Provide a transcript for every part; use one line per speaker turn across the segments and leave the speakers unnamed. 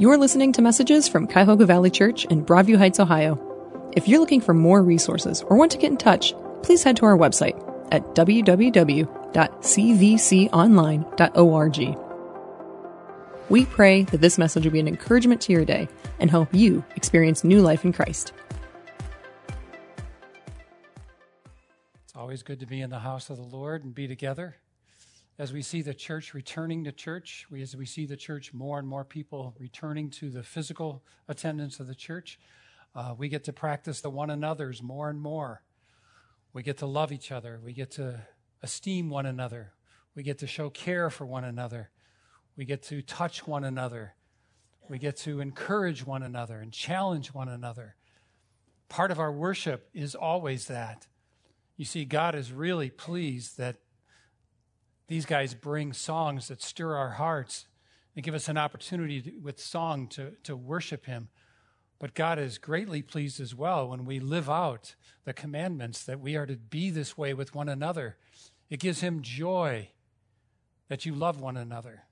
You're listening to messages from Cuyahoga Valley Church in Broadview Heights, Ohio. If you're looking for more resources or want to get in touch, please head to our website at www.cvconline.org. We pray that this message will be an encouragement to your day and help you experience new life in Christ.
It's always good to be in the house of the Lord and be together as we see the church returning to church, we, as we see the church more and more people returning to the physical attendance of the church, uh, we get to practice the one another's more and more. We get to love each other. We get to esteem one another. We get to show care for one another. We get to touch one another. We get to encourage one another and challenge one another. Part of our worship is always that. You see, God is really pleased that these guys bring songs that stir our hearts and give us an opportunity to, with song to, to worship Him. But God is greatly pleased as well when we live out the commandments that we are to be this way with one another. It gives Him joy that you love one another.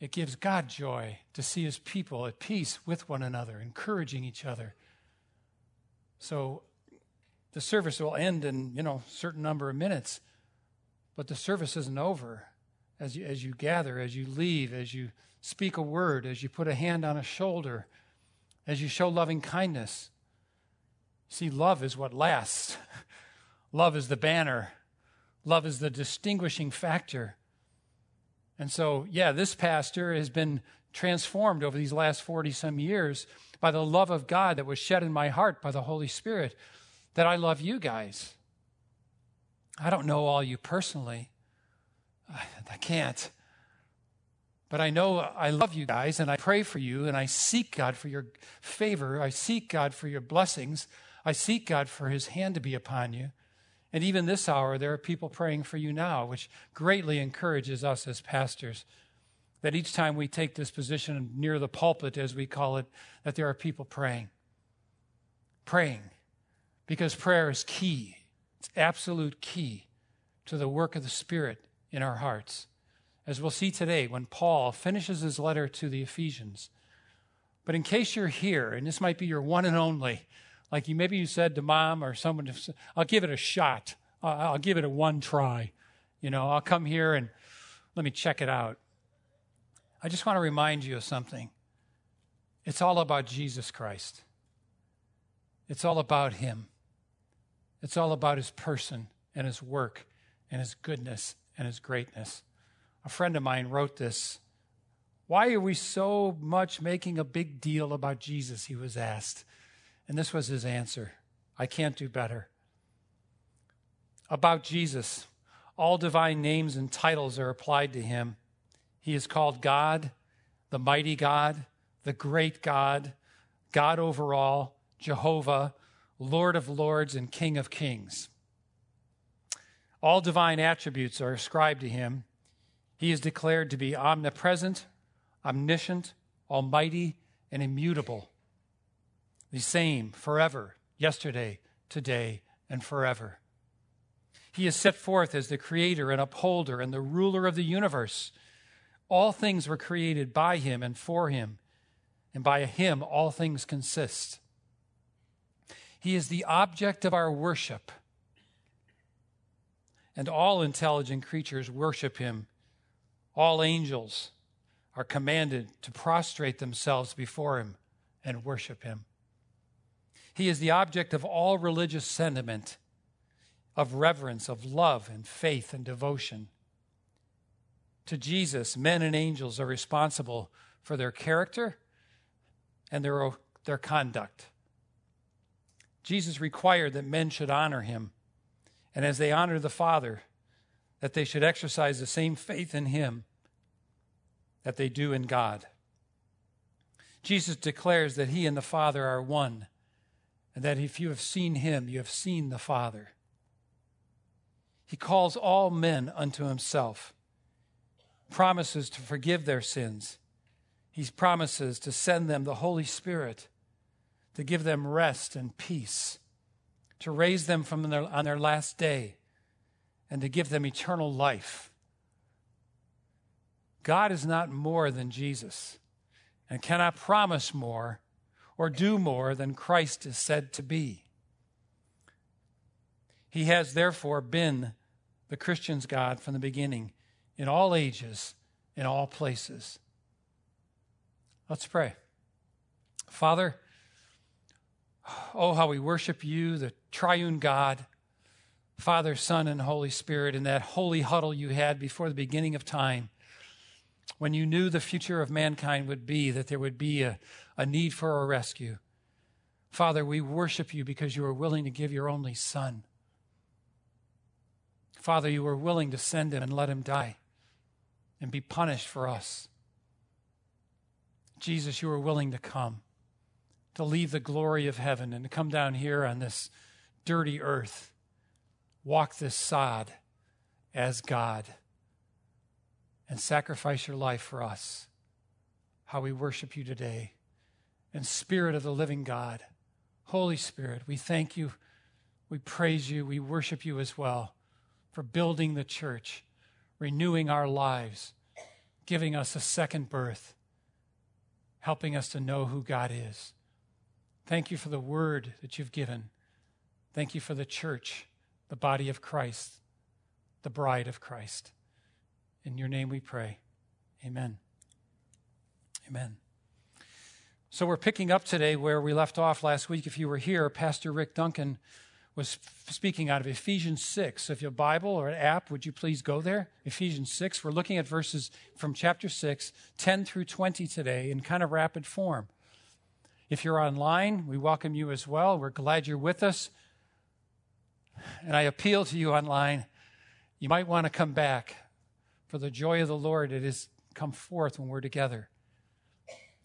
It gives God joy to see His people at peace with one another, encouraging each other. So the service will end in, you know, a certain number of minutes. But the service isn't over. As you, as you gather, as you leave, as you speak a word, as you put a hand on a shoulder, as you show loving kindness. See, love is what lasts. love is the banner. Love is the distinguishing factor. And so, yeah, this pastor has been transformed over these last 40 some years by the love of God that was shed in my heart by the Holy Spirit, that I love you guys. I don't know all you personally. I can't. But I know I love you guys and I pray for you and I seek God for your favor. I seek God for your blessings. I seek God for his hand to be upon you. And even this hour, there are people praying for you now, which greatly encourages us as pastors. That each time we take this position near the pulpit, as we call it, that there are people praying. Praying. Because prayer is key. It's absolute key to the work of the Spirit in our hearts. As we'll see today when Paul finishes his letter to the Ephesians. But in case you're here, and this might be your one and only, like you maybe you said to mom or someone, I'll give it a shot. I'll give it a one try. You know, I'll come here and let me check it out. I just want to remind you of something. It's all about Jesus Christ. It's all about Him. It's all about his person and his work and his goodness and his greatness. A friend of mine wrote this. Why are we so much making a big deal about Jesus? He was asked. And this was his answer I can't do better. About Jesus, all divine names and titles are applied to him. He is called God, the mighty God, the great God, God over all, Jehovah, Lord of lords and King of kings. All divine attributes are ascribed to him. He is declared to be omnipresent, omniscient, almighty, and immutable. The same forever, yesterday, today, and forever. He is set forth as the creator and upholder and the ruler of the universe. All things were created by him and for him, and by him all things consist. He is the object of our worship. And all intelligent creatures worship him. All angels are commanded to prostrate themselves before him and worship him. He is the object of all religious sentiment, of reverence, of love and faith and devotion. To Jesus, men and angels are responsible for their character and their, their conduct. Jesus required that men should honor him, and as they honor the Father, that they should exercise the same faith in him that they do in God. Jesus declares that he and the Father are one, and that if you have seen him, you have seen the Father. He calls all men unto himself, promises to forgive their sins. He promises to send them the Holy Spirit to give them rest and peace, to raise them from their, on their last day, and to give them eternal life. God is not more than Jesus, and cannot promise more or do more than Christ is said to be. He has therefore been the Christian's God from the beginning, in all ages, in all places. Let's pray. Father, oh, how we worship you, the triune God, Father, Son, and Holy Spirit, in that holy huddle you had before the beginning of time, when you knew the future of mankind would be, that there would be a, a need for a rescue. Father, we worship you because you were willing to give your only Son Father, you were willing to send him and let him die and be punished for us. Jesus, you were willing to come, to leave the glory of heaven and to come down here on this dirty earth, walk this sod as God, and sacrifice your life for us. How we worship you today. And Spirit of the living God, Holy Spirit, we thank you, we praise you, we worship you as well for building the church, renewing our lives, giving us a second birth, helping us to know who God is. Thank you for the word that you've given. Thank you for the church, the body of Christ, the bride of Christ. In your name we pray. Amen. Amen. So we're picking up today where we left off last week. If you were here, Pastor Rick Duncan was speaking out of Ephesians 6. So if you have a Bible or an app, would you please go there? Ephesians 6. We're looking at verses from chapter 6, 10 through 20 today in kind of rapid form. If you're online, we welcome you as well. We're glad you're with us. And I appeal to you online, you might want to come back. For the joy of the Lord, it has come forth when we're together.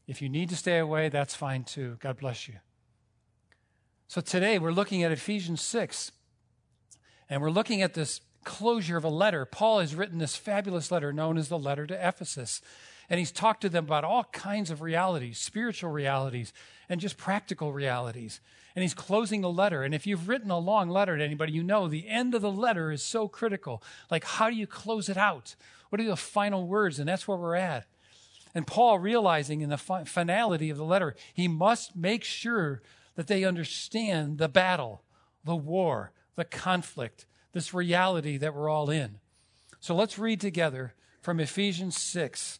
If you need to stay away, that's fine too. God bless you. So today we're looking at Ephesians 6, and we're looking at this closure of a letter. Paul has written this fabulous letter known as the letter to Ephesus. And he's talked to them about all kinds of realities, spiritual realities, and just practical realities. And he's closing the letter. And if you've written a long letter to anybody, you know the end of the letter is so critical. Like, how do you close it out? What are the final words? And that's where we're at. And Paul, realizing in the finality of the letter, he must make sure that they understand the battle, the war, the conflict, this reality that we're all in. So let's read together from Ephesians 6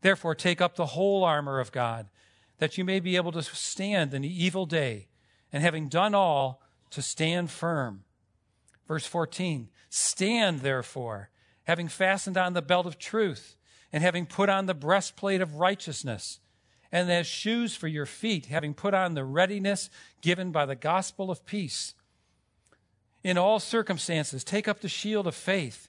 Therefore, take up the whole armor of God, that you may be able to stand in the evil day, and having done all, to stand firm. Verse 14 Stand, therefore, having fastened on the belt of truth, and having put on the breastplate of righteousness and as shoes for your feet, having put on the readiness given by the gospel of peace. In all circumstances, take up the shield of faith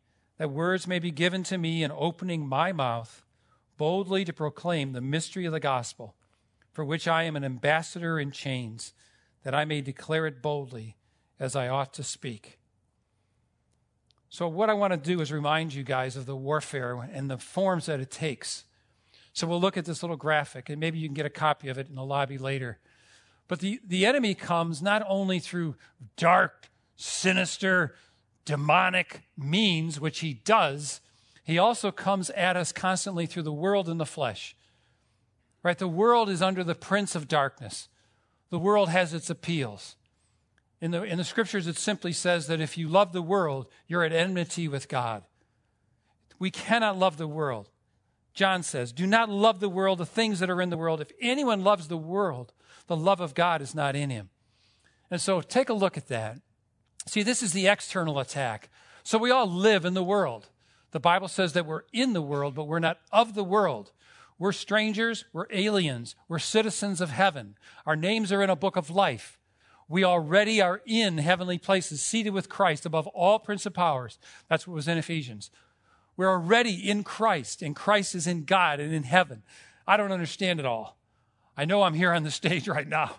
that words may be given to me in opening my mouth boldly to proclaim the mystery of the gospel, for which I am an ambassador in chains, that I may declare it boldly as I ought to speak. So, what I want to do is remind you guys of the warfare and the forms that it takes. So, we'll look at this little graphic, and maybe you can get a copy of it in the lobby later. But the, the enemy comes not only through dark, sinister, demonic means, which he does, he also comes at us constantly through the world and the flesh. Right? The world is under the prince of darkness. The world has its appeals. In the, in the scriptures, it simply says that if you love the world, you're at enmity with God. We cannot love the world. John says, Do not love the world, the things that are in the world. If anyone loves the world, the love of God is not in him. And so take a look at that. See, this is the external attack. So we all live in the world. The Bible says that we're in the world, but we're not of the world. We're strangers, we're aliens, we're citizens of heaven. Our names are in a book of life. We already are in heavenly places, seated with Christ above all principalities. That's what was in Ephesians. We're already in Christ, and Christ is in God and in heaven. I don't understand it all. I know I'm here on the stage right now,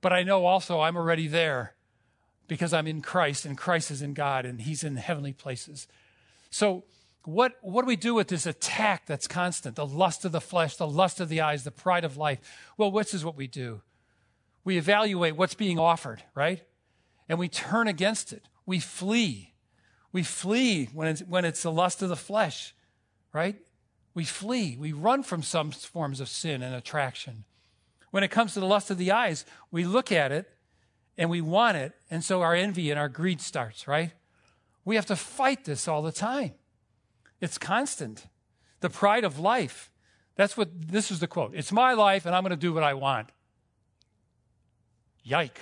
but I know also I'm already there because I'm in Christ, and Christ is in God, and He's in heavenly places. So, what, what do we do with this attack that's constant? The lust of the flesh, the lust of the eyes, the pride of life. Well, this is what we do. We evaluate what's being offered, right? And we turn against it. We flee. We flee when it's, when it's the lust of the flesh, right? We flee. We run from some forms of sin and attraction. When it comes to the lust of the eyes, we look at it and we want it, and so our envy and our greed starts, right? We have to fight this all the time. It's constant. The pride of life. That's what this is the quote. It's my life and I'm going to do what I want. Yike.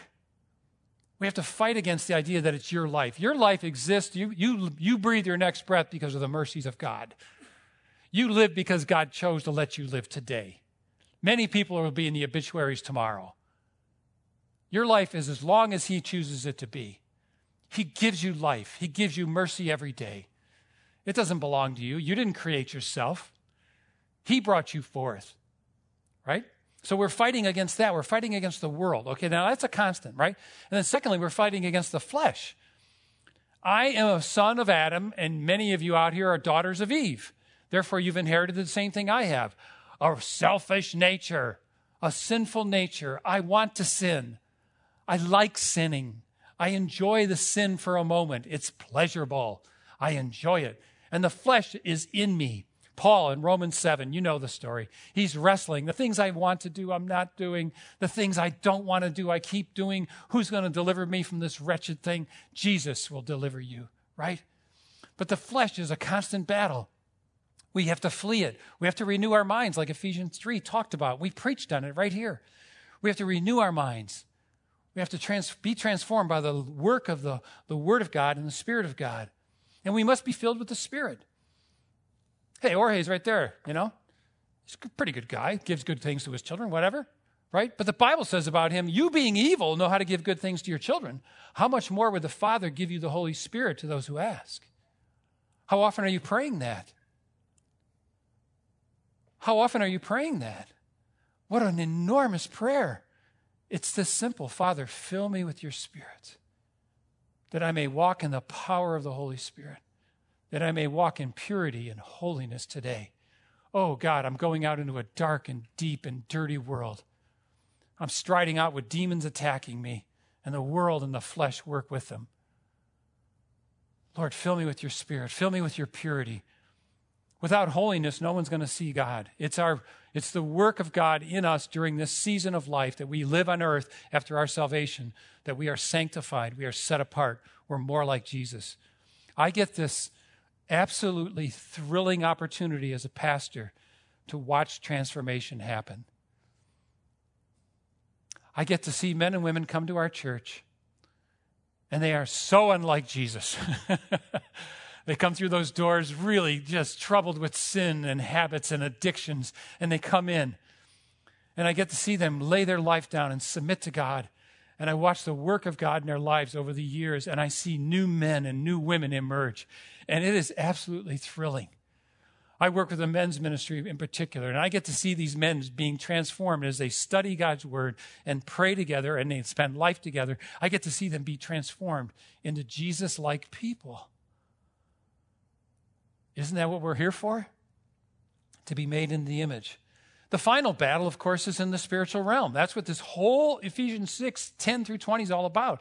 We have to fight against the idea that it's your life. Your life exists. You, you, you breathe your next breath because of the mercies of God. You live because God chose to let you live today. Many people will be in the obituaries tomorrow. Your life is as long as He chooses it to be. He gives you life, He gives you mercy every day. It doesn't belong to you. You didn't create yourself, He brought you forth, right? So we're fighting against that. We're fighting against the world. Okay, now that's a constant, right? And then secondly, we're fighting against the flesh. I am a son of Adam, and many of you out here are daughters of Eve. Therefore, you've inherited the same thing I have a selfish nature, a sinful nature. I want to sin. I like sinning. I enjoy the sin for a moment. It's pleasurable. I enjoy it. And the flesh is in me. Paul in Romans 7, you know the story. He's wrestling. The things I want to do, I'm not doing. The things I don't want to do, I keep doing. Who's going to deliver me from this wretched thing? Jesus will deliver you, right? But the flesh is a constant battle. We have to flee it. We have to renew our minds, like Ephesians 3 talked about. We preached on it right here. We have to renew our minds. We have to trans- be transformed by the work of the, the Word of God and the Spirit of God. And we must be filled with the Spirit. Hey, Jorge's right there, you know? He's a pretty good guy, gives good things to his children, whatever, right? But the Bible says about him, you being evil know how to give good things to your children. How much more would the Father give you the Holy Spirit to those who ask? How often are you praying that? How often are you praying that? What an enormous prayer. It's this simple Father, fill me with your Spirit, that I may walk in the power of the Holy Spirit, that I may walk in purity and holiness today. Oh God, I'm going out into a dark and deep and dirty world. I'm striding out with demons attacking me, and the world and the flesh work with them. Lord, fill me with your spirit. Fill me with your purity. Without holiness, no one's going to see God. It's, our, it's the work of God in us during this season of life that we live on earth after our salvation, that we are sanctified, we are set apart, we're more like Jesus. I get this absolutely thrilling opportunity as a pastor to watch transformation happen. I get to see men and women come to our church, and they are so unlike Jesus. They come through those doors really just troubled with sin and habits and addictions, and they come in. And I get to see them lay their life down and submit to God. And I watch the work of God in their lives over the years, and I see new men and new women emerge. And it is absolutely thrilling. I work with the men's ministry in particular, and I get to see these men being transformed as they study God's word and pray together and they spend life together. I get to see them be transformed into Jesus like people. Isn't that what we're here for? To be made in the image. The final battle, of course, is in the spiritual realm. That's what this whole Ephesians 6 10 through 20 is all about.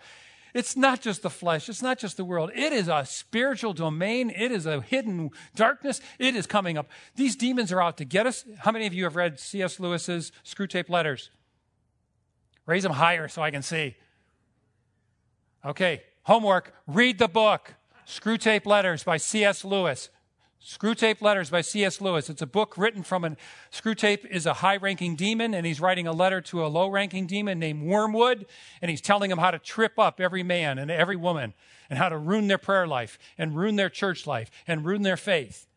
It's not just the flesh, it's not just the world. It is a spiritual domain, it is a hidden darkness. It is coming up. These demons are out to get us. How many of you have read C.S. Lewis's Screwtape Letters? Raise them higher so I can see. Okay, homework read the book Screwtape Letters by C.S. Lewis. Screwtape Letters by C.S. Lewis. It's a book written from a Screwtape is a high ranking demon, and he's writing a letter to a low ranking demon named Wormwood, and he's telling him how to trip up every man and every woman, and how to ruin their prayer life, and ruin their church life, and ruin their faith.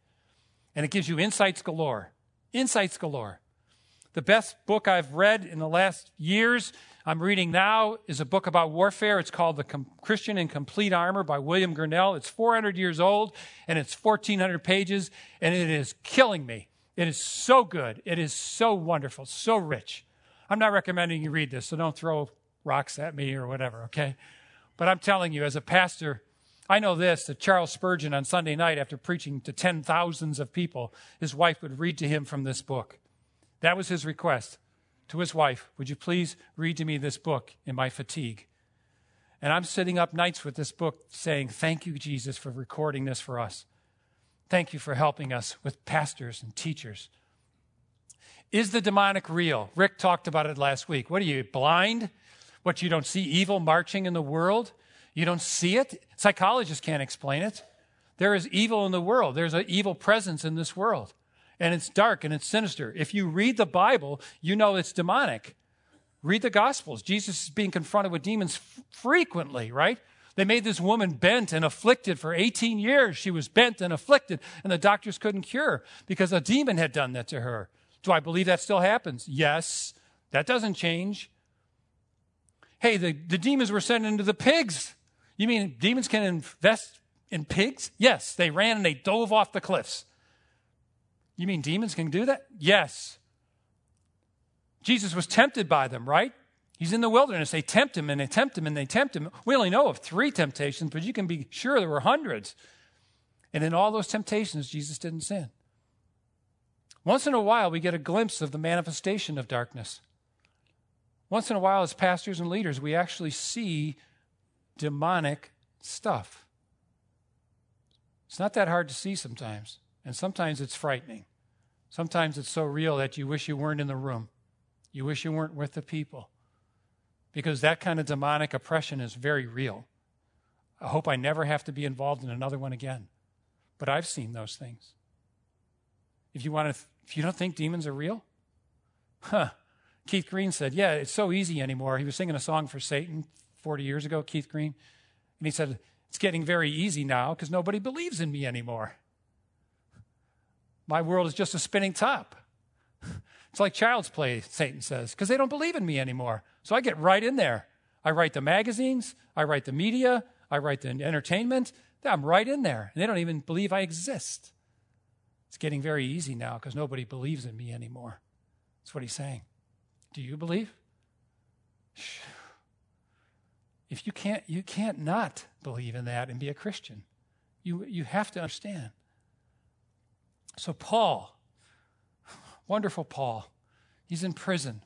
And it gives you insights galore. Insights galore. The best book I've read in the last years I'm reading now is a book about warfare. It's called The Com- Christian in Complete Armor by William Gurnall. It's 400 years old and it's 1,400 pages, and it is killing me. It is so good. It is so wonderful, so rich. I'm not recommending you read this, so don't throw rocks at me or whatever, okay? But I'm telling you, as a pastor, I know this that Charles Spurgeon on Sunday night, after preaching to ten thousands of people, his wife would read to him from this book. That was his request to his wife, Would you please read to me this book in my fatigue? And I'm sitting up nights with this book saying, Thank you, Jesus, for recording this for us. Thank you for helping us with pastors and teachers. Is the demonic real? Rick talked about it last week. What are you, blind? What, you don't see evil marching in the world? You don't see it? Psychologists can't explain it. There is evil in the world, there's an evil presence in this world and it's dark and it's sinister. If you read the Bible, you know it's demonic. Read the Gospels. Jesus is being confronted with demons f- frequently, right? They made this woman bent and afflicted for 18 years. She was bent and afflicted, and the doctors couldn't cure her because a demon had done that to her. Do I believe that still happens? Yes. That doesn't change. Hey, the, the demons were sent into the pigs. You mean demons can invest in pigs? Yes. They ran and they dove off the cliffs. You mean demons can do that? Yes. Jesus was tempted by them, right? He's in the wilderness. They tempt him and they tempt him and they tempt him. We only know of three temptations, but you can be sure there were hundreds. And in all those temptations, Jesus didn't sin. Once in a while, we get a glimpse of the manifestation of darkness. Once in a while, as pastors and leaders, we actually see demonic stuff. It's not that hard to see sometimes. And sometimes it's frightening. Sometimes it's so real that you wish you weren't in the room. You wish you weren't with the people. Because that kind of demonic oppression is very real. I hope I never have to be involved in another one again. But I've seen those things. If you want to, if you don't think demons are real, huh? Keith Green said, "Yeah, it's so easy anymore." He was singing a song for Satan 40 years ago, Keith Green, and he said, "It's getting very easy now because nobody believes in me anymore." My world is just a spinning top. It's like child's play, Satan says, because they don't believe in me anymore. So I get right in there. I write the magazines, I write the media, I write the entertainment. I'm right in there. And they don't even believe I exist. It's getting very easy now because nobody believes in me anymore. That's what he's saying. Do you believe? If you can't, you can't not believe in that and be a Christian. You, you have to understand. So, Paul, wonderful Paul, he's in prison.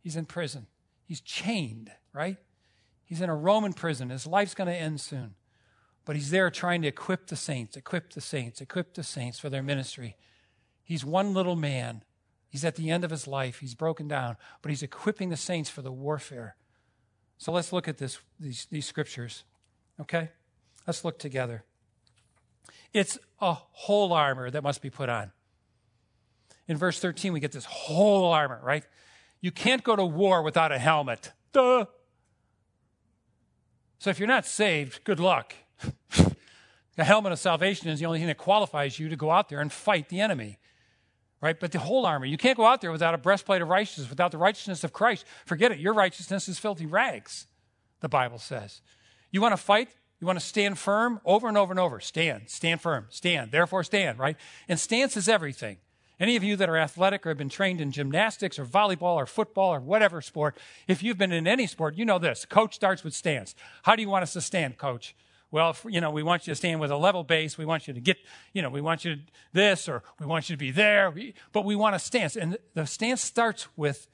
He's in prison. He's chained, right? He's in a Roman prison. His life's going to end soon. But he's there trying to equip the saints, equip the saints, equip the saints for their ministry. He's one little man. He's at the end of his life. He's broken down, but he's equipping the saints for the warfare. So let's look at this, these, these scriptures. Okay? Let's look together. It's a whole armor that must be put on. In verse 13, we get this whole armor, right? You can't go to war without a helmet. Duh. So if you're not saved, good luck. the helmet of salvation is the only thing that qualifies you to go out there and fight the enemy. Right? But the whole armor, you can't go out there without a breastplate of righteousness, without the righteousness of Christ. Forget it. Your righteousness is filthy rags, the Bible says. You want to fight? You want to stand firm over and over and over. Stand, stand firm, stand, therefore stand, right? And stance is everything. Any of you that are athletic or have been trained in gymnastics or volleyball or football or whatever sport, if you've been in any sport, you know this. Coach starts with stance. How do you want us to stand, coach? Well, if, you know, we want you to stand with a level base. We want you to get, you know, we want you to this or we want you to be there. But we want a stance. And the stance starts with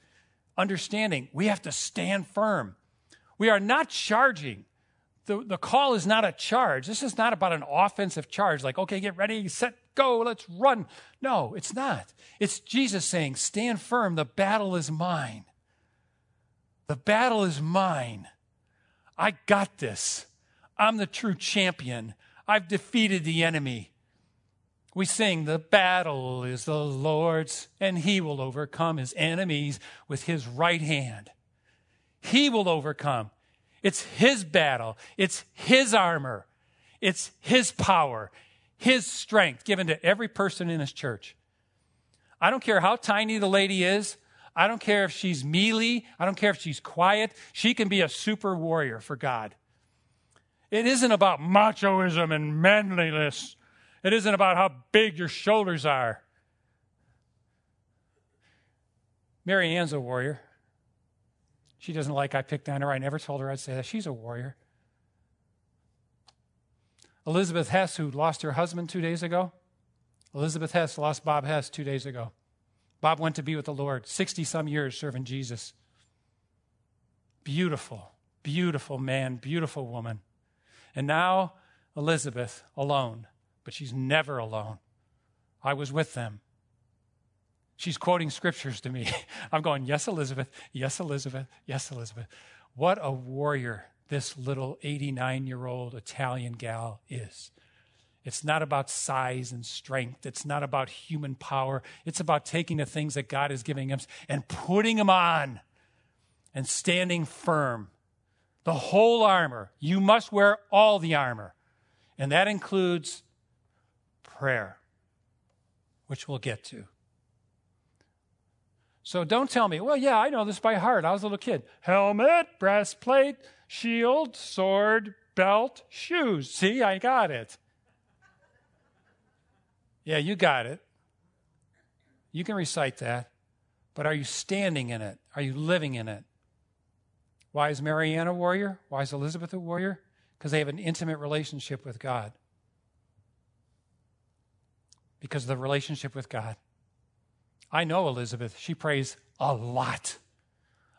understanding we have to stand firm. We are not charging the, the call is not a charge. This is not about an offensive charge, like, okay, get ready, set, go, let's run. No, it's not. It's Jesus saying, stand firm, the battle is mine. The battle is mine. I got this. I'm the true champion. I've defeated the enemy. We sing, The battle is the Lord's, and he will overcome his enemies with his right hand. He will overcome. It's his battle, it's his armor, it's his power, his strength given to every person in his church. I don't care how tiny the lady is. I don't care if she's mealy. I don't care if she's quiet. She can be a super warrior for God. It isn't about machoism and manliness. It isn't about how big your shoulders are. Mary Ann's a warrior. She doesn't like I picked on her. I never told her I'd say that. She's a warrior. Elizabeth Hess, who lost her husband two days ago, Elizabeth Hess lost Bob Hess two days ago. Bob went to be with the Lord, 60 some years serving Jesus. Beautiful, beautiful man, beautiful woman. And now Elizabeth alone, but she's never alone. I was with them. She's quoting scriptures to me. I'm going, Yes, Elizabeth, yes, Elizabeth, yes, Elizabeth. What a warrior this little 89 year old Italian gal is. It's not about size and strength. It's not about human power. It's about taking the things that God is giving us and putting them on and standing firm. The whole armor. You must wear all the armor. And that includes prayer, which we'll get to. So don't tell me, well, yeah, I know this by heart. I was a little kid. Helmet, breastplate, shield, sword, belt, shoes. See, I got it. Yeah, you got it. You can recite that. But are you standing in it? Are you living in it? Why is Marianne a warrior? Why is Elizabeth a warrior? Because they have an intimate relationship with God. Because of the relationship with God. I know Elizabeth. She prays a lot.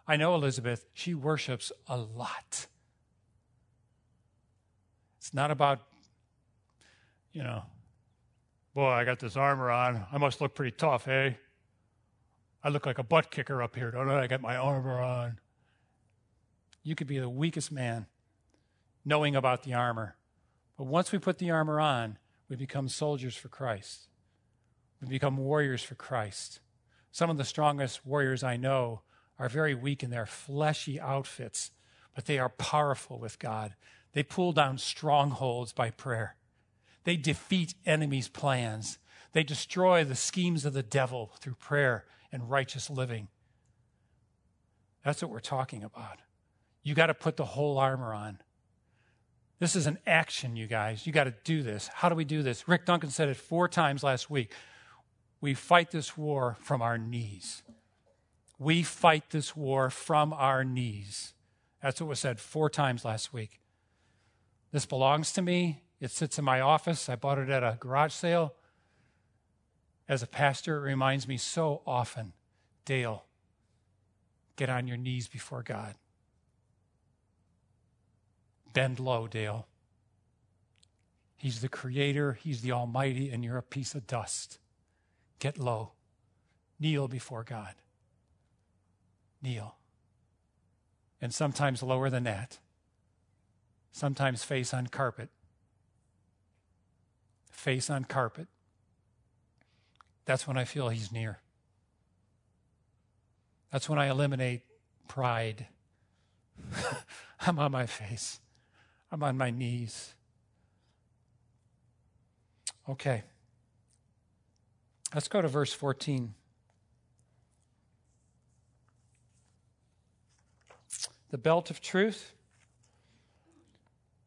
I know Elizabeth. She worships a lot. It's not about, you know, boy, I got this armor on. I must look pretty tough, eh? I look like a butt kicker up here, don't I? I got my armor on. You could be the weakest man knowing about the armor. But once we put the armor on, we become soldiers for Christ. We become warriors for Christ. Some of the strongest warriors I know are very weak in their fleshy outfits, but they are powerful with God. They pull down strongholds by prayer. They defeat enemies' plans. They destroy the schemes of the devil through prayer and righteous living. That's what we're talking about. You got to put the whole armor on. This is an action, you guys. You got to do this. How do we do this? Rick Duncan said it four times last week. We fight this war from our knees. We fight this war from our knees. That's what was said four times last week. This belongs to me. It sits in my office. I bought it at a garage sale. As a pastor, it reminds me so often Dale, get on your knees before God. Bend low, Dale. He's the creator, He's the Almighty, and you're a piece of dust. Get low. Kneel before God. Kneel. And sometimes lower than that. Sometimes face on carpet. Face on carpet. That's when I feel He's near. That's when I eliminate pride. I'm on my face. I'm on my knees. Okay. Let's go to verse 14. The belt of truth,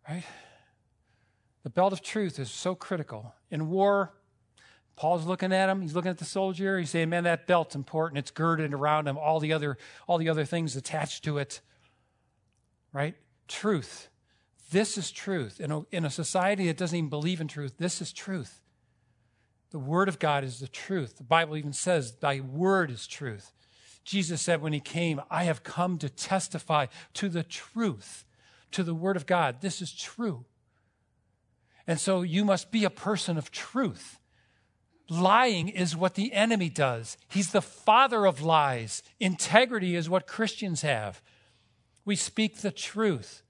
right? The belt of truth is so critical. In war, Paul's looking at him, he's looking at the soldier, he's saying, Man, that belt's important. It's girded around him, all the other, all the other things attached to it. Right? Truth. This is truth. In a, in a society that doesn't even believe in truth, this is truth. The Word of God is the truth. The Bible even says, Thy Word is truth. Jesus said when He came, I have come to testify to the truth, to the Word of God. This is true. And so you must be a person of truth. Lying is what the enemy does. He's the father of lies. Integrity is what Christians have. We speak the truth.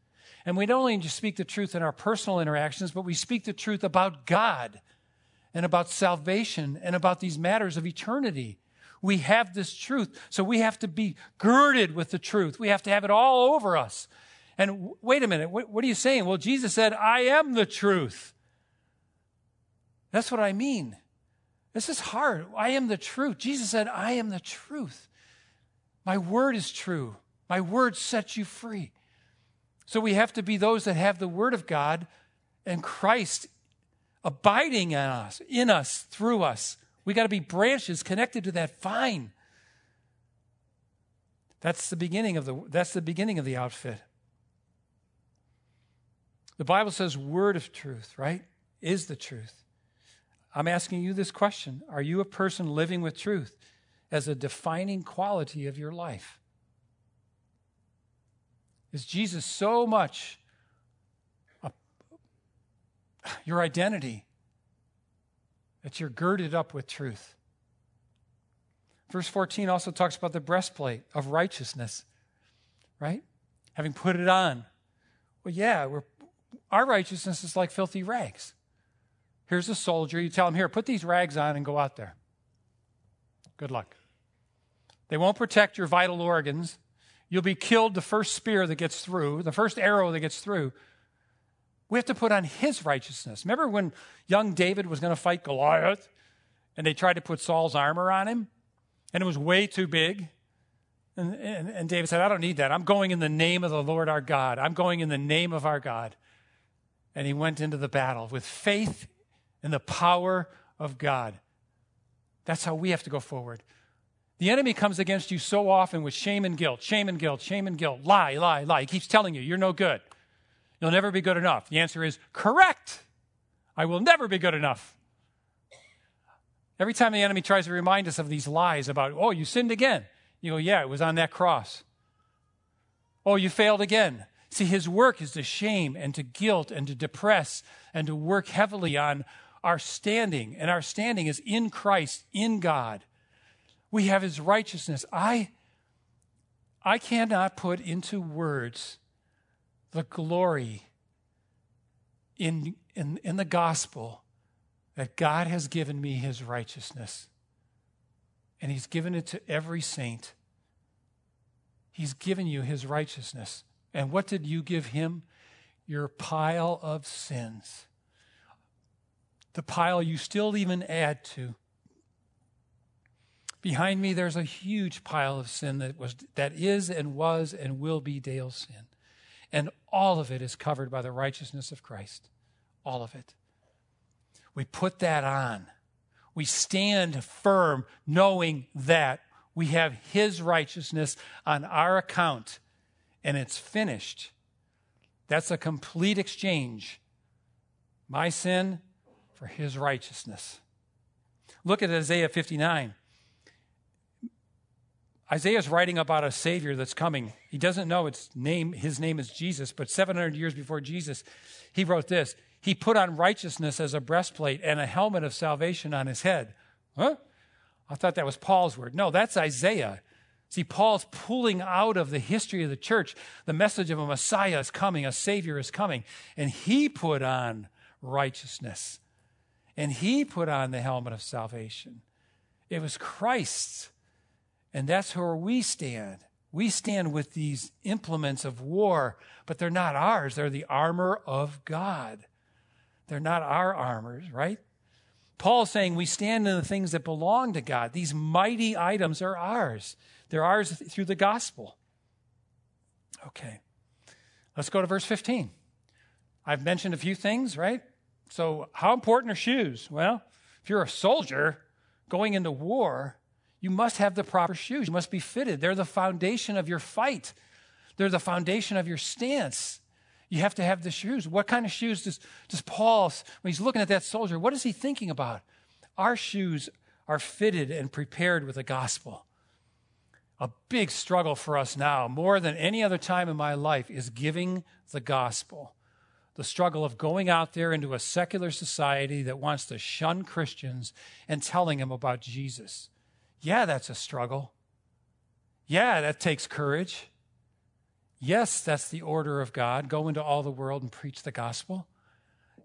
And we don't only just speak the truth in our personal interactions, but we speak the truth about God and about salvation and about these matters of eternity. We have this truth. So we have to be girded with the truth. We have to have it all over us. And wait a minute, what, what are you saying? Well, Jesus said, I am the truth. That's what I mean. This is hard. I am the truth. Jesus said, I am the truth. My word is true. My word sets you free. So we have to be those that have the word of God and Christ abiding in us, in us, through us. We got to be branches connected to that vine. That's the beginning of the that's the beginning of the outfit. The Bible says word of truth, right? Is the truth. I'm asking you this question. Are you a person living with truth as a defining quality of your life? Is Jesus so much your identity that you're girded up with truth? Verse 14 also talks about the breastplate of righteousness, right? Having put it on. Well, yeah, our righteousness is like filthy rags. Here's a soldier. You tell him, here, put these rags on and go out there. Good luck. They won't protect your vital organs. You'll be killed the first spear that gets through, the first arrow that gets through. We have to put on his righteousness. Remember when young David was going to fight Goliath and they tried to put Saul's armor on him and it was way too big? And, and, and David said, I don't need that. I'm going in the name of the Lord our God. I'm going in the name of our God. And he went into the battle with faith in the power of God. That's how we have to go forward. The enemy comes against you so often with shame and guilt, shame and guilt, shame and guilt, lie, lie, lie. He keeps telling you, you're no good. You'll never be good enough. The answer is correct. I will never be good enough. Every time the enemy tries to remind us of these lies about, oh, you sinned again, you go, yeah, it was on that cross. Oh, you failed again. See, his work is to shame and to guilt and to depress and to work heavily on our standing. And our standing is in Christ, in God. We have his righteousness. I, I cannot put into words the glory in, in, in the gospel that God has given me his righteousness. And he's given it to every saint. He's given you his righteousness. And what did you give him? Your pile of sins. The pile you still even add to. Behind me, there's a huge pile of sin that was, that is and was and will be Dale's sin. And all of it is covered by the righteousness of Christ. All of it. We put that on. We stand firm knowing that we have His righteousness on our account and it's finished. That's a complete exchange. My sin for His righteousness. Look at Isaiah 59. Isaiah is writing about a Savior that's coming. He doesn't know its name, his name is Jesus, but 700 years before Jesus, he wrote this He put on righteousness as a breastplate and a helmet of salvation on his head. Huh? I thought that was Paul's word. No, that's Isaiah. See, Paul's pulling out of the history of the church the message of a Messiah is coming, a Savior is coming. And he put on righteousness. And he put on the helmet of salvation. It was Christ's and that's where we stand. We stand with these implements of war, but they're not ours. They're the armor of God. They're not our armors, right? Paul's saying we stand in the things that belong to God. These mighty items are ours. They're ours through the gospel. Okay. Let's go to verse 15. I've mentioned a few things, right? So, how important are shoes? Well, if you're a soldier going into war, you must have the proper shoes. You must be fitted. They're the foundation of your fight, they're the foundation of your stance. You have to have the shoes. What kind of shoes does, does Paul, when he's looking at that soldier, what is he thinking about? Our shoes are fitted and prepared with the gospel. A big struggle for us now, more than any other time in my life, is giving the gospel. The struggle of going out there into a secular society that wants to shun Christians and telling them about Jesus. Yeah, that's a struggle. Yeah, that takes courage. Yes, that's the order of God. Go into all the world and preach the gospel.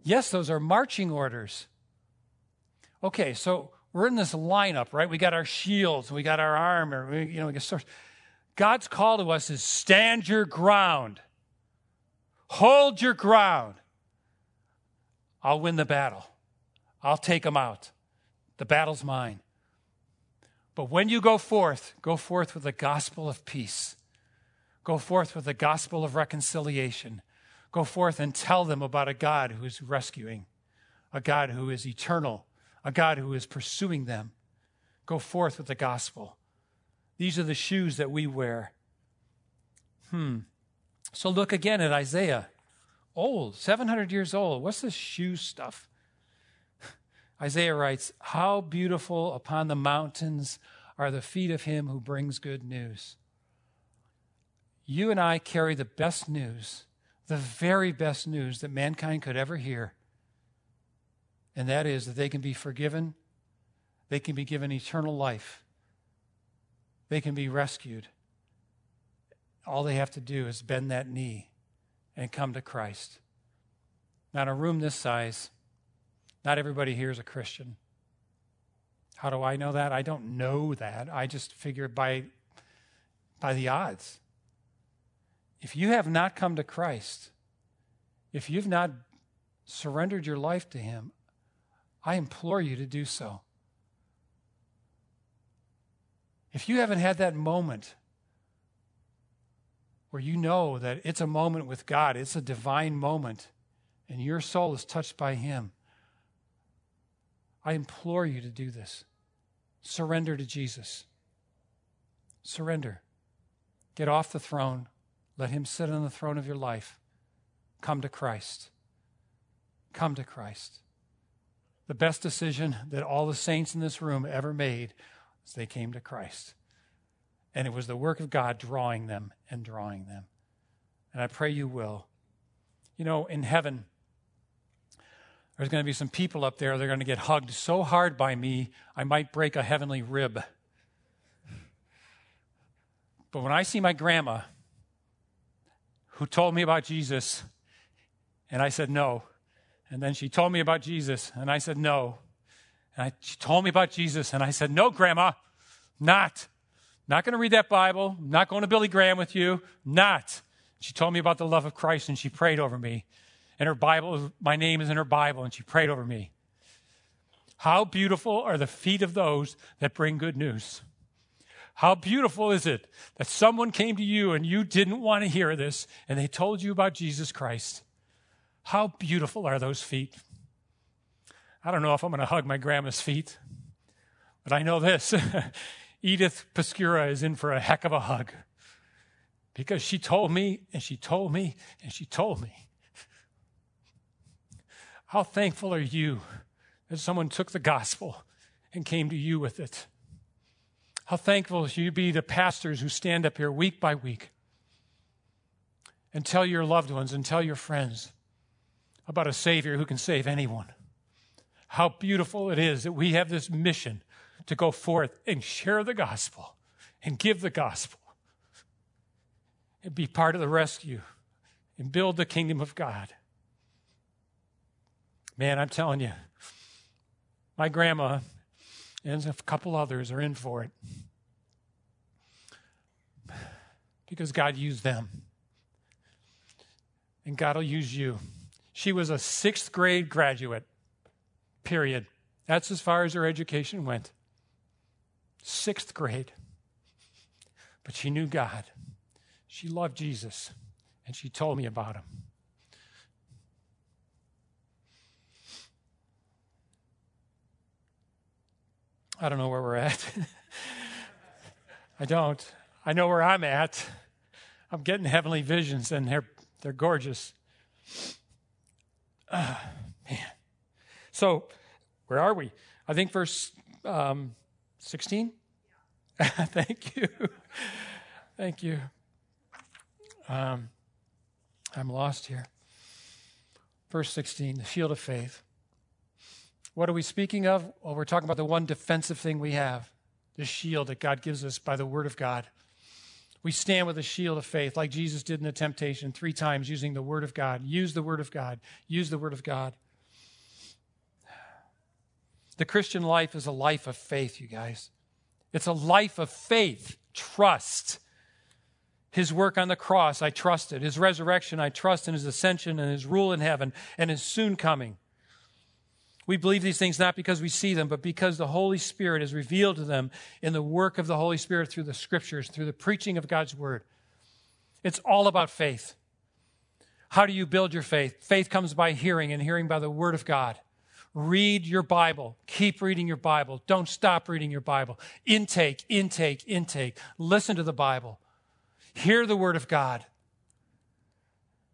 Yes, those are marching orders. Okay, so we're in this lineup, right? We got our shields, we got our armor, we, you know, we got swords. God's call to us is stand your ground. Hold your ground. I'll win the battle. I'll take them out. The battle's mine. But when you go forth, go forth with the gospel of peace. Go forth with the gospel of reconciliation. Go forth and tell them about a God who is rescuing, a God who is eternal, a God who is pursuing them. Go forth with the gospel. These are the shoes that we wear. Hmm. So look again at Isaiah. Old, 700 years old. What's this shoe stuff? Isaiah writes, How beautiful upon the mountains are the feet of him who brings good news. You and I carry the best news, the very best news that mankind could ever hear. And that is that they can be forgiven, they can be given eternal life, they can be rescued. All they have to do is bend that knee and come to Christ. Now, in a room this size, not everybody here is a Christian. How do I know that? I don't know that. I just figure by, by the odds. If you have not come to Christ, if you've not surrendered your life to Him, I implore you to do so. If you haven't had that moment where you know that it's a moment with God, it's a divine moment, and your soul is touched by Him, I implore you to do this. Surrender to Jesus. Surrender. Get off the throne. Let Him sit on the throne of your life. Come to Christ. Come to Christ. The best decision that all the saints in this room ever made was they came to Christ. And it was the work of God drawing them and drawing them. And I pray you will. You know, in heaven, there's going to be some people up there, they're going to get hugged so hard by me, I might break a heavenly rib. But when I see my grandma, who told me about Jesus, and I said no, and then she told me about Jesus, and I said no, and I, she told me about Jesus, and I said no, grandma, not. Not going to read that Bible, not going to Billy Graham with you, not. She told me about the love of Christ, and she prayed over me and her Bible, my name is in her Bible, and she prayed over me. How beautiful are the feet of those that bring good news. How beautiful is it that someone came to you and you didn't want to hear this and they told you about Jesus Christ? How beautiful are those feet? I don't know if I'm going to hug my grandma's feet, but I know this Edith Pascura is in for a heck of a hug because she told me and she told me and she told me how thankful are you that someone took the gospel and came to you with it? How thankful should you be to pastors who stand up here week by week and tell your loved ones and tell your friends about a Savior who can save anyone? How beautiful it is that we have this mission to go forth and share the gospel and give the gospel and be part of the rescue and build the kingdom of God. Man, I'm telling you, my grandma and a couple others are in for it because God used them. And God will use you. She was a sixth grade graduate, period. That's as far as her education went. Sixth grade. But she knew God. She loved Jesus, and she told me about him. I don't know where we're at. I don't. I know where I'm at. I'm getting heavenly visions, and they're they're gorgeous. Uh, man. So, where are we? I think verse um, 16. Thank you. Thank you. Um, I'm lost here. Verse 16, the shield of faith. What are we speaking of? Well, we're talking about the one defensive thing we have the shield that God gives us by the Word of God. We stand with a shield of faith, like Jesus did in the temptation three times, using the Word of God. Use the Word of God. Use the Word of God. The Christian life is a life of faith, you guys. It's a life of faith, trust. His work on the cross, I trusted. His resurrection, I trust in his ascension and his rule in heaven and his soon coming. We believe these things not because we see them, but because the Holy Spirit is revealed to them in the work of the Holy Spirit through the scriptures, through the preaching of God's word. It's all about faith. How do you build your faith? Faith comes by hearing, and hearing by the word of God. Read your Bible. Keep reading your Bible. Don't stop reading your Bible. Intake, intake, intake. Listen to the Bible. Hear the word of God.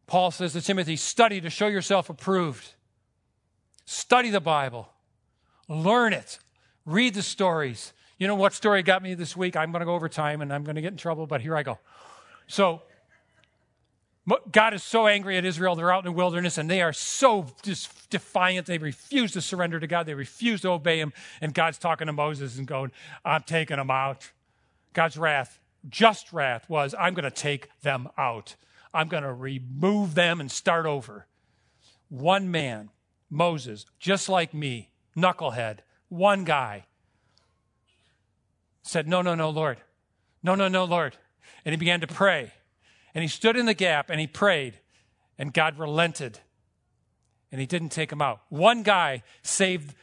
Paul says to Timothy, study to show yourself approved. Study the Bible. Learn it. Read the stories. You know what story got me this week? I'm going to go over time and I'm going to get in trouble, but here I go. So, God is so angry at Israel. They're out in the wilderness and they are so just defiant. They refuse to surrender to God. They refuse to obey Him. And God's talking to Moses and going, I'm taking them out. God's wrath, just wrath, was, I'm going to take them out. I'm going to remove them and start over. One man Moses, just like me, knucklehead, one guy, said, No, no, no, Lord. No, no, no, Lord. And he began to pray. And he stood in the gap and he prayed, and God relented. And he didn't take him out. One guy saved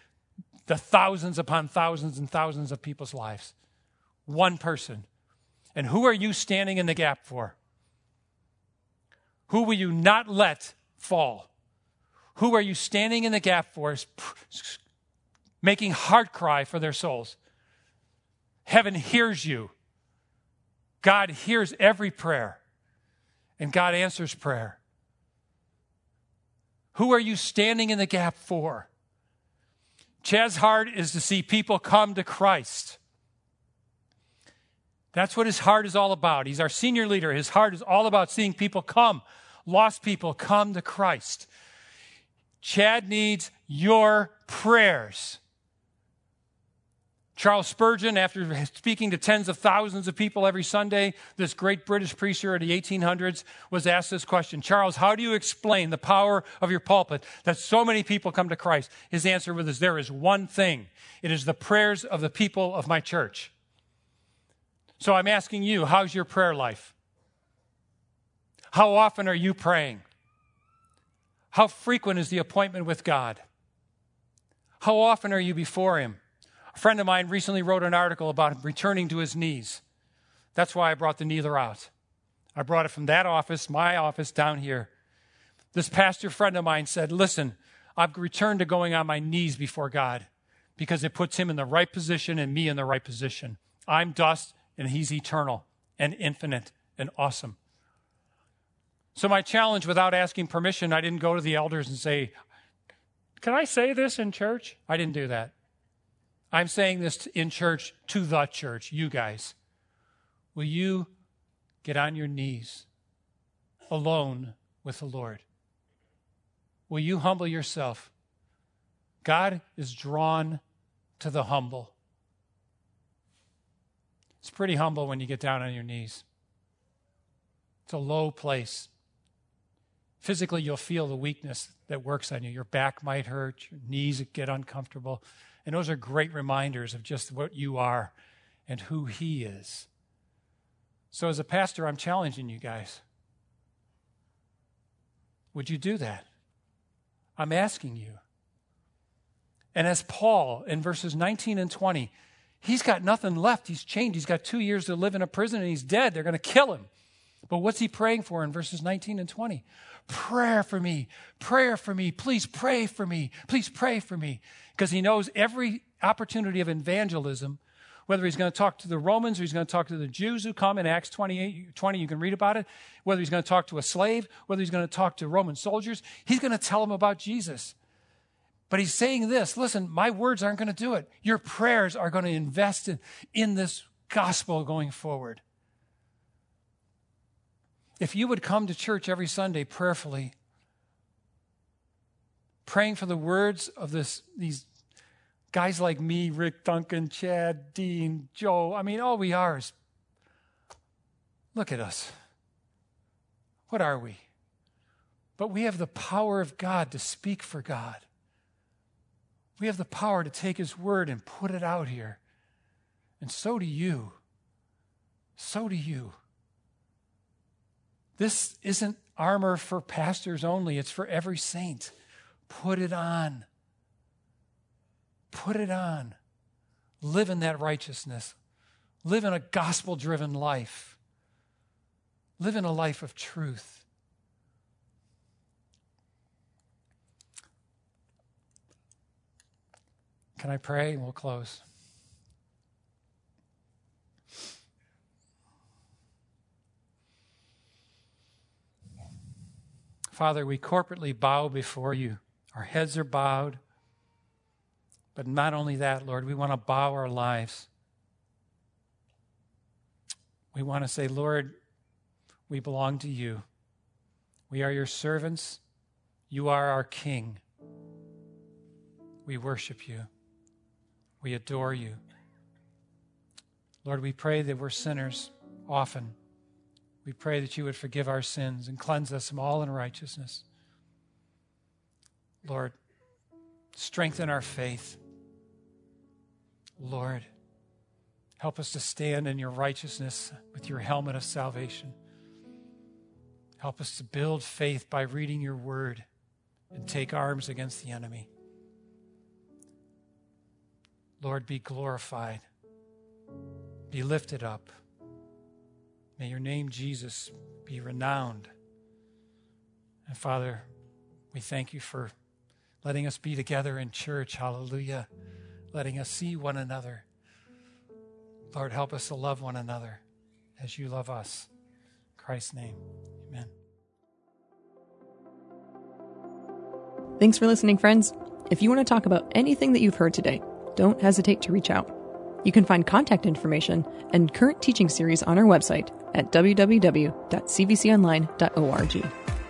the thousands upon thousands and thousands of people's lives. One person. And who are you standing in the gap for? Who will you not let fall? Who are you standing in the gap for, making heart cry for their souls? Heaven hears you. God hears every prayer, and God answers prayer. Who are you standing in the gap for? Chad's heart is to see people come to Christ. That's what his heart is all about. He's our senior leader. His heart is all about seeing people come, lost people come to Christ. Chad needs your prayers. Charles Spurgeon, after speaking to tens of thousands of people every Sunday, this great British preacher in the 1800s was asked this question Charles, how do you explain the power of your pulpit that so many people come to Christ? His answer was there is one thing it is the prayers of the people of my church. So I'm asking you, how's your prayer life? How often are you praying? How frequent is the appointment with God? How often are you before Him? A friend of mine recently wrote an article about returning to his knees. That's why I brought the kneeler out. I brought it from that office, my office, down here. This pastor friend of mine said, Listen, I've returned to going on my knees before God because it puts him in the right position and me in the right position. I'm dust and he's eternal and infinite and awesome. So, my challenge without asking permission, I didn't go to the elders and say, Can I say this in church? I didn't do that. I'm saying this in church to the church, you guys. Will you get on your knees alone with the Lord? Will you humble yourself? God is drawn to the humble. It's pretty humble when you get down on your knees. It's a low place. Physically, you'll feel the weakness that works on you. Your back might hurt, your knees get uncomfortable. And those are great reminders of just what you are and who He is. So, as a pastor, I'm challenging you guys. Would you do that? I'm asking you. And as Paul in verses 19 and 20, he's got nothing left. He's chained. He's got two years to live in a prison and he's dead. They're going to kill him. But what's he praying for in verses 19 and 20? Prayer for me, prayer for me, please pray for me, please pray for me. Because he knows every opportunity of evangelism, whether he's going to talk to the Romans or he's going to talk to the Jews who come in Acts 28, 20, you can read about it, whether he's going to talk to a slave, whether he's going to talk to Roman soldiers, he's going to tell them about Jesus. But he's saying this listen, my words aren't going to do it. Your prayers are going to invest in, in this gospel going forward. If you would come to church every Sunday prayerfully, praying for the words of this, these guys like me, Rick Duncan, Chad, Dean, Joe, I mean, all we are is look at us. What are we? But we have the power of God to speak for God. We have the power to take His word and put it out here. And so do you. So do you. This isn't armor for pastors only, it's for every saint. Put it on. Put it on. Live in that righteousness. Live in a gospel driven life. Live in a life of truth. Can I pray? We'll close. Father, we corporately bow before you. Our heads are bowed. But not only that, Lord, we want to bow our lives. We want to say, Lord, we belong to you. We are your servants. You are our King. We worship you. We adore you. Lord, we pray that we're sinners often. We pray that you would forgive our sins and cleanse us from all unrighteousness. Lord, strengthen our faith. Lord, help us to stand in your righteousness with your helmet of salvation. Help us to build faith by reading your word and take arms against the enemy. Lord, be glorified, be lifted up. May your name, Jesus, be renowned. And Father, we thank you for letting us be together in church. Hallelujah. Letting us see one another. Lord, help us to love one another as you love us. In Christ's name, amen.
Thanks for listening, friends. If you want to talk about anything that you've heard today, don't hesitate to reach out. You can find contact information and current teaching series on our website at www.cvconline.org.